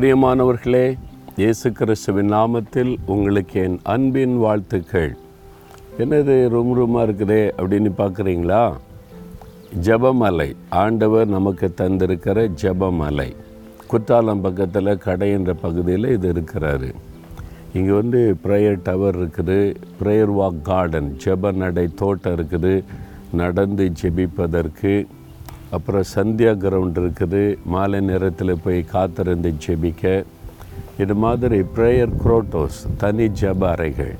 பிரியமானவர்களே இயேசு கிறிஸ்துவின் நாமத்தில் உங்களுக்கு என் அன்பின் வாழ்த்துக்கள். என்னது ரூம் ரூமாக இருக்குதே அப்படின்னு பார்க்குறீங்களா? ஜெபமலை. ஆண்டவர் நமக்கு தந்திருக்கிற ஜெபமலை. குத்தாலம் பக்கத்தில் கடைன்ற பகுதியில் இது இருக்கிறாரு. இங்கே வந்து ப்ரேயர் டவர் இருக்குது. ப்ரேயர் வாக் கார்டன் ஜெப நடை தோட்டம் இருக்குது. நடந்து ஜெபிப்பதற்கு அப்புறம் சந்தியா கிரவுண்ட் இருக்குது. மாலை நேரத்தில் போய் காத்திருந்து ஜெபிக்க. இது மாதிரி ப்ரேயர் குரோட்டோஸ் தனி ஜெப அறைகள்.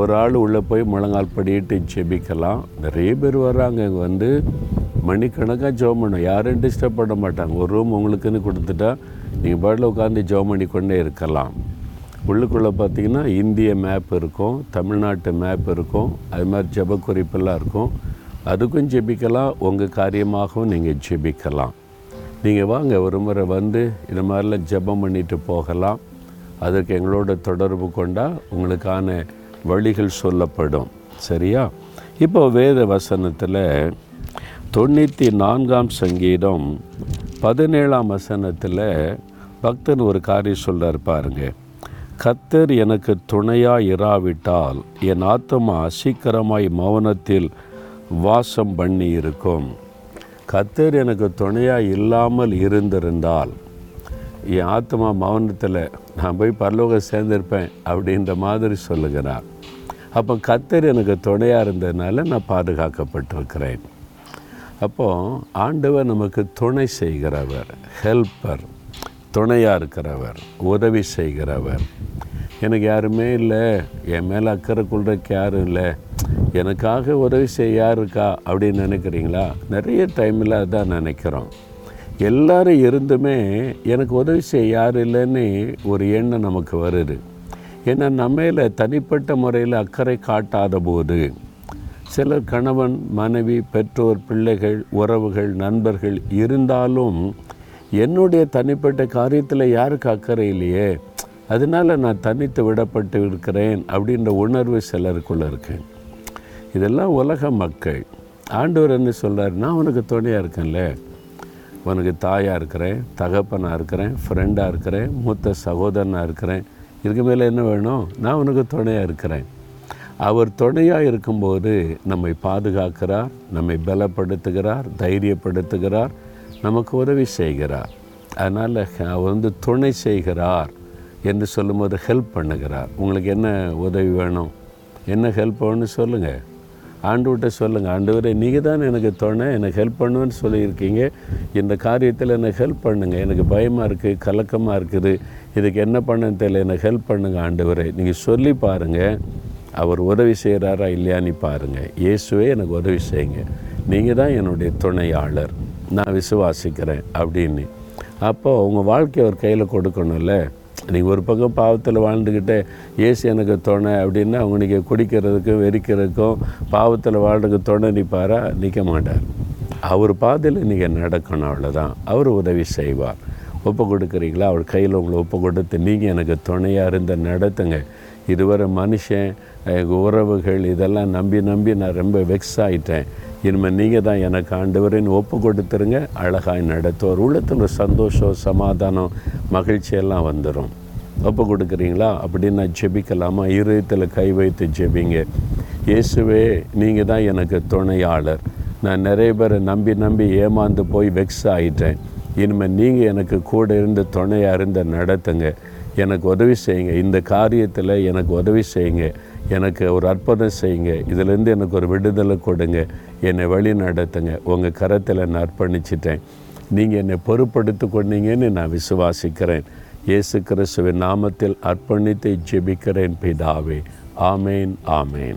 ஒரு ஆள் உள்ளே போய் முழங்கால் படியிட்டு ஜெபிக்கலாம். நிறைய பேர் வர்றாங்க இங்கே வந்து. மணிக்கணக்காக ஜோம் பண்ணும் யாரும் டிஸ்டர்ப் பண்ண மாட்டாங்க. ஒரு ரூம் உங்களுக்குன்னு கொடுத்துட்டா நீங்கள் பாட்டில் உட்காந்து ஜோம் பண்ணி கொண்டே இருக்கலாம். உள்ளுக்குள்ளே பார்த்தீங்கன்னா இந்திய மேப் இருக்கும் தமிழ்நாட்டு மேப் இருக்கும் அது மாதிரி ஜெப குறிப்பெல்லாம் இருக்கும். அதுக்கும் ஜெபிக்கலாம் உங்கள் காரியமாகவும் நீங்கள் ஜெபிக்கலாம். நீங்கள் வாங்க ஒரு முறை வந்து இந்த மாதிரிலாம் ஜெபம் பண்ணிட்டு போகலாம். அதுக்கு எங்களோட தொடர்பு கொண்டால் உங்களுக்கான வழிகள் சொல்லப்படும். சரியா? இப்போ வேத வசனத்தில் தொண்ணூற்றி நான்காம் சங்கீதம் பதினேழாம் வசனத்தில் பக்தன் ஒரு காரியம் சொல்கிறார் பாருங்க. கத்தர் எனக்கு துணையாக இராவிட்டால் என் ஆத்மா சீக்கிரமாய் மௌனத்தில் வாசம் பண்ணி இருக்கும் கத்தர் எனக்கு துணையாக இல்லாமல் இருந்திருந்தால் என் ஆத்மா மௌனத்தில் நான் போய் பரலோகம் சேர்ந்திருப்பேன் அப்படின்ற மாதிரி சொல்லுகிறார். அப்போ கத்தர் எனக்கு துணையாக இருந்ததுனால நான் பாதுகாக்கப்பட்டிருக்கிறேன். அப்போது ஆண்டவர் நமக்கு துணை செய்கிறவர் ஹெல்ப்பர் துணையாக இருக்கிறவர் உதவி செய்கிறவர். எனக்கு யாருமே இல்லை. என் மேலே அக்கறை கொள்றதுக்கு யாரும் இல்லை. எனக்காக உதவி செய்ய யாருக்கா அப்படின்னு நினைக்கிறீங்களா? நிறைய டைமில் அதான் நினைக்கிறோம். எல்லாரும் இருந்துமே எனக்கு உதவி செய்ய யார் இல்லைன்னு ஒரு எண்ணம் நமக்கு வருது. ஏன்னா நம்மையில் தனிப்பட்ட முறையில் அக்கறை காட்டாத போது சிலர் கணவன் மனைவி பெற்றோர் பிள்ளைகள் உறவுகள் நண்பர்கள் இருந்தாலும் என்னுடைய தனிப்பட்ட காரியத்தில் யாருக்கு அக்கறை இல்லையே? அதனால் நான் தனித்து விடப்பட்டு இருக்கிறேன் அப்படின்ற உணர்வு சிலருக்குள்ளே இருக்கேன் இதெல்லாம் உலக மக்கள். ஆண்டவர் என்ன சொல்கிறார் நான் உனக்கு துணையாக இருக்கேன்ல. உனக்கு தாயாக இருக்கிறேன் தகப்பனாக இருக்கிறேன் ஃப்ரெண்டாக இருக்கிறேன் மூத்த சகோதரனாக இருக்கிறேன். இதுக்கு மேலே என்ன வேணும்? நான் உனக்கு துணையாக இருக்கிறேன். அவர் துணையாக இருக்கும்போது நம்மை பாதுகாக்கிறார் நம்மை பலப்படுத்துகிறார் தைரியப்படுத்துகிறார் நமக்கு உதவி செய்கிறார். அதனால் அவர் வந்து துணை செய்கிறார் என்று சொல்லும்போது ஹெல்ப் பண்ணுகிறார். உங்களுக்கு என்ன உதவி வேணும்? என்ன ஹெல்ப் வேணும்னு சொல்லுங்கள் ஆண்டுகிட்ட சொல்லுங்கள் ஆண்டவரே நீங்கள் தான் எனக்கு துணை எனக்கு ஹெல்ப் பண்ணுவேன்னு சொல்லியிருக்கீங்க. இந்த காரியத்தில் எனக்கு ஹெல்ப் பண்ணுங்கள் எனக்கு பயமாக இருக்குது கலக்கமாக இருக்குது. இதுக்கு என்ன பண்ணுன்னு தெரியல எனக்கு ஹெல்ப் பண்ணுங்கள் ஆண்டவரே. நீங்கள் சொல்லி பாருங்கள் அவர் உதவி செய்கிறாரா இல்லையான்னு பாருங்கள் இயேசுவே எனக்கு உதவி செய்யுங்க. நீங்கள் தான் என்னுடைய துணையாளர். நான் விசுவாசிக்கிறேன் அப்படின்னு. அப்போது உங்கள் வாழ்க்கையை அவர் கையில் கொடுக்கணும்ல? நீ ஒரு பக்கம் பாவத்தில் வாழ்ந்துக்கிட்டே ஏசு எனக்கு துணை அப்படின்னா அவங்க நீங்கள் குடிக்கிறதுக்கும் வெறிக்கிறதுக்கும் பாவத்தில் வாழ்றதுக்கு துணை நிற்பாரா? நிற்க மாட்டார். அவர் பாதையில் நீங்கள் நடக்கணும் அவ்வளோதான் அவர் உதவி செய்வார். ஒப்பு கொடுக்குறீங்களா? அவர் கையில் உங்களை ஒப்பு கொடுத்து நீங்கள் எனக்கு துணையாக இருந்த நடத்துங்க. இதுவரை மனுஷன் உறவுகள் இதெல்லாம் நம்பி நம்பி நான் ரொம்ப வெக்ஸ் ஆகிட்டேன் இனிமேல் நீங்கள் தான் எனக்கு ஆண்டவரின் ஒப்பு கொடுத்துருங்க. அழகாய் நடத்துவார். உள்ளத்தில் சந்தோஷம் சமாதானம் மகிழ்ச்சியெல்லாம் வந்துடும் ஒப்பு கொடுக்குறீங்களா? அப்படின்னு நான் ஜெபிக்கலாமா? இருதயத்தில் கை வைத்து ஜெபிங்க. இயேசுவே நீங்கள் தான் எனக்கு துணையாளர். நான் நிறைய பேரை நம்பி நம்பி ஏமாந்து போய் வெக்ஸ் ஆகிட்டேன் இனிமேல் நீங்கள் எனக்கு கூட இருந்து துணையாக இருந்து நடத்துங்க. எனக்கு உதவி செய்யுங்க. இந்த காரியத்தில் எனக்கு உதவி செய்யுங்க. எனக்கு ஒரு அற்புதம் செய்யுங்க. இதிலேருந்து எனக்கு ஒரு விடுதலை கொடுங்க. என்னை வழி நடத்துங்க. உங்கள் கரத்தில் நான் அர்ப்பணிச்சிட்டேன். நீங்கள் என்னை பொறுப்படுத்தி கொண்டீங்கன்னு நான் விசுவாசிக்கிறேன். இயேசு கிறிஸ்துவின் நாமத்தில் அர்ப்பணித்து ஜெபிக்கிறேன் பிதாவே. ஆமேன் ஆமேன்.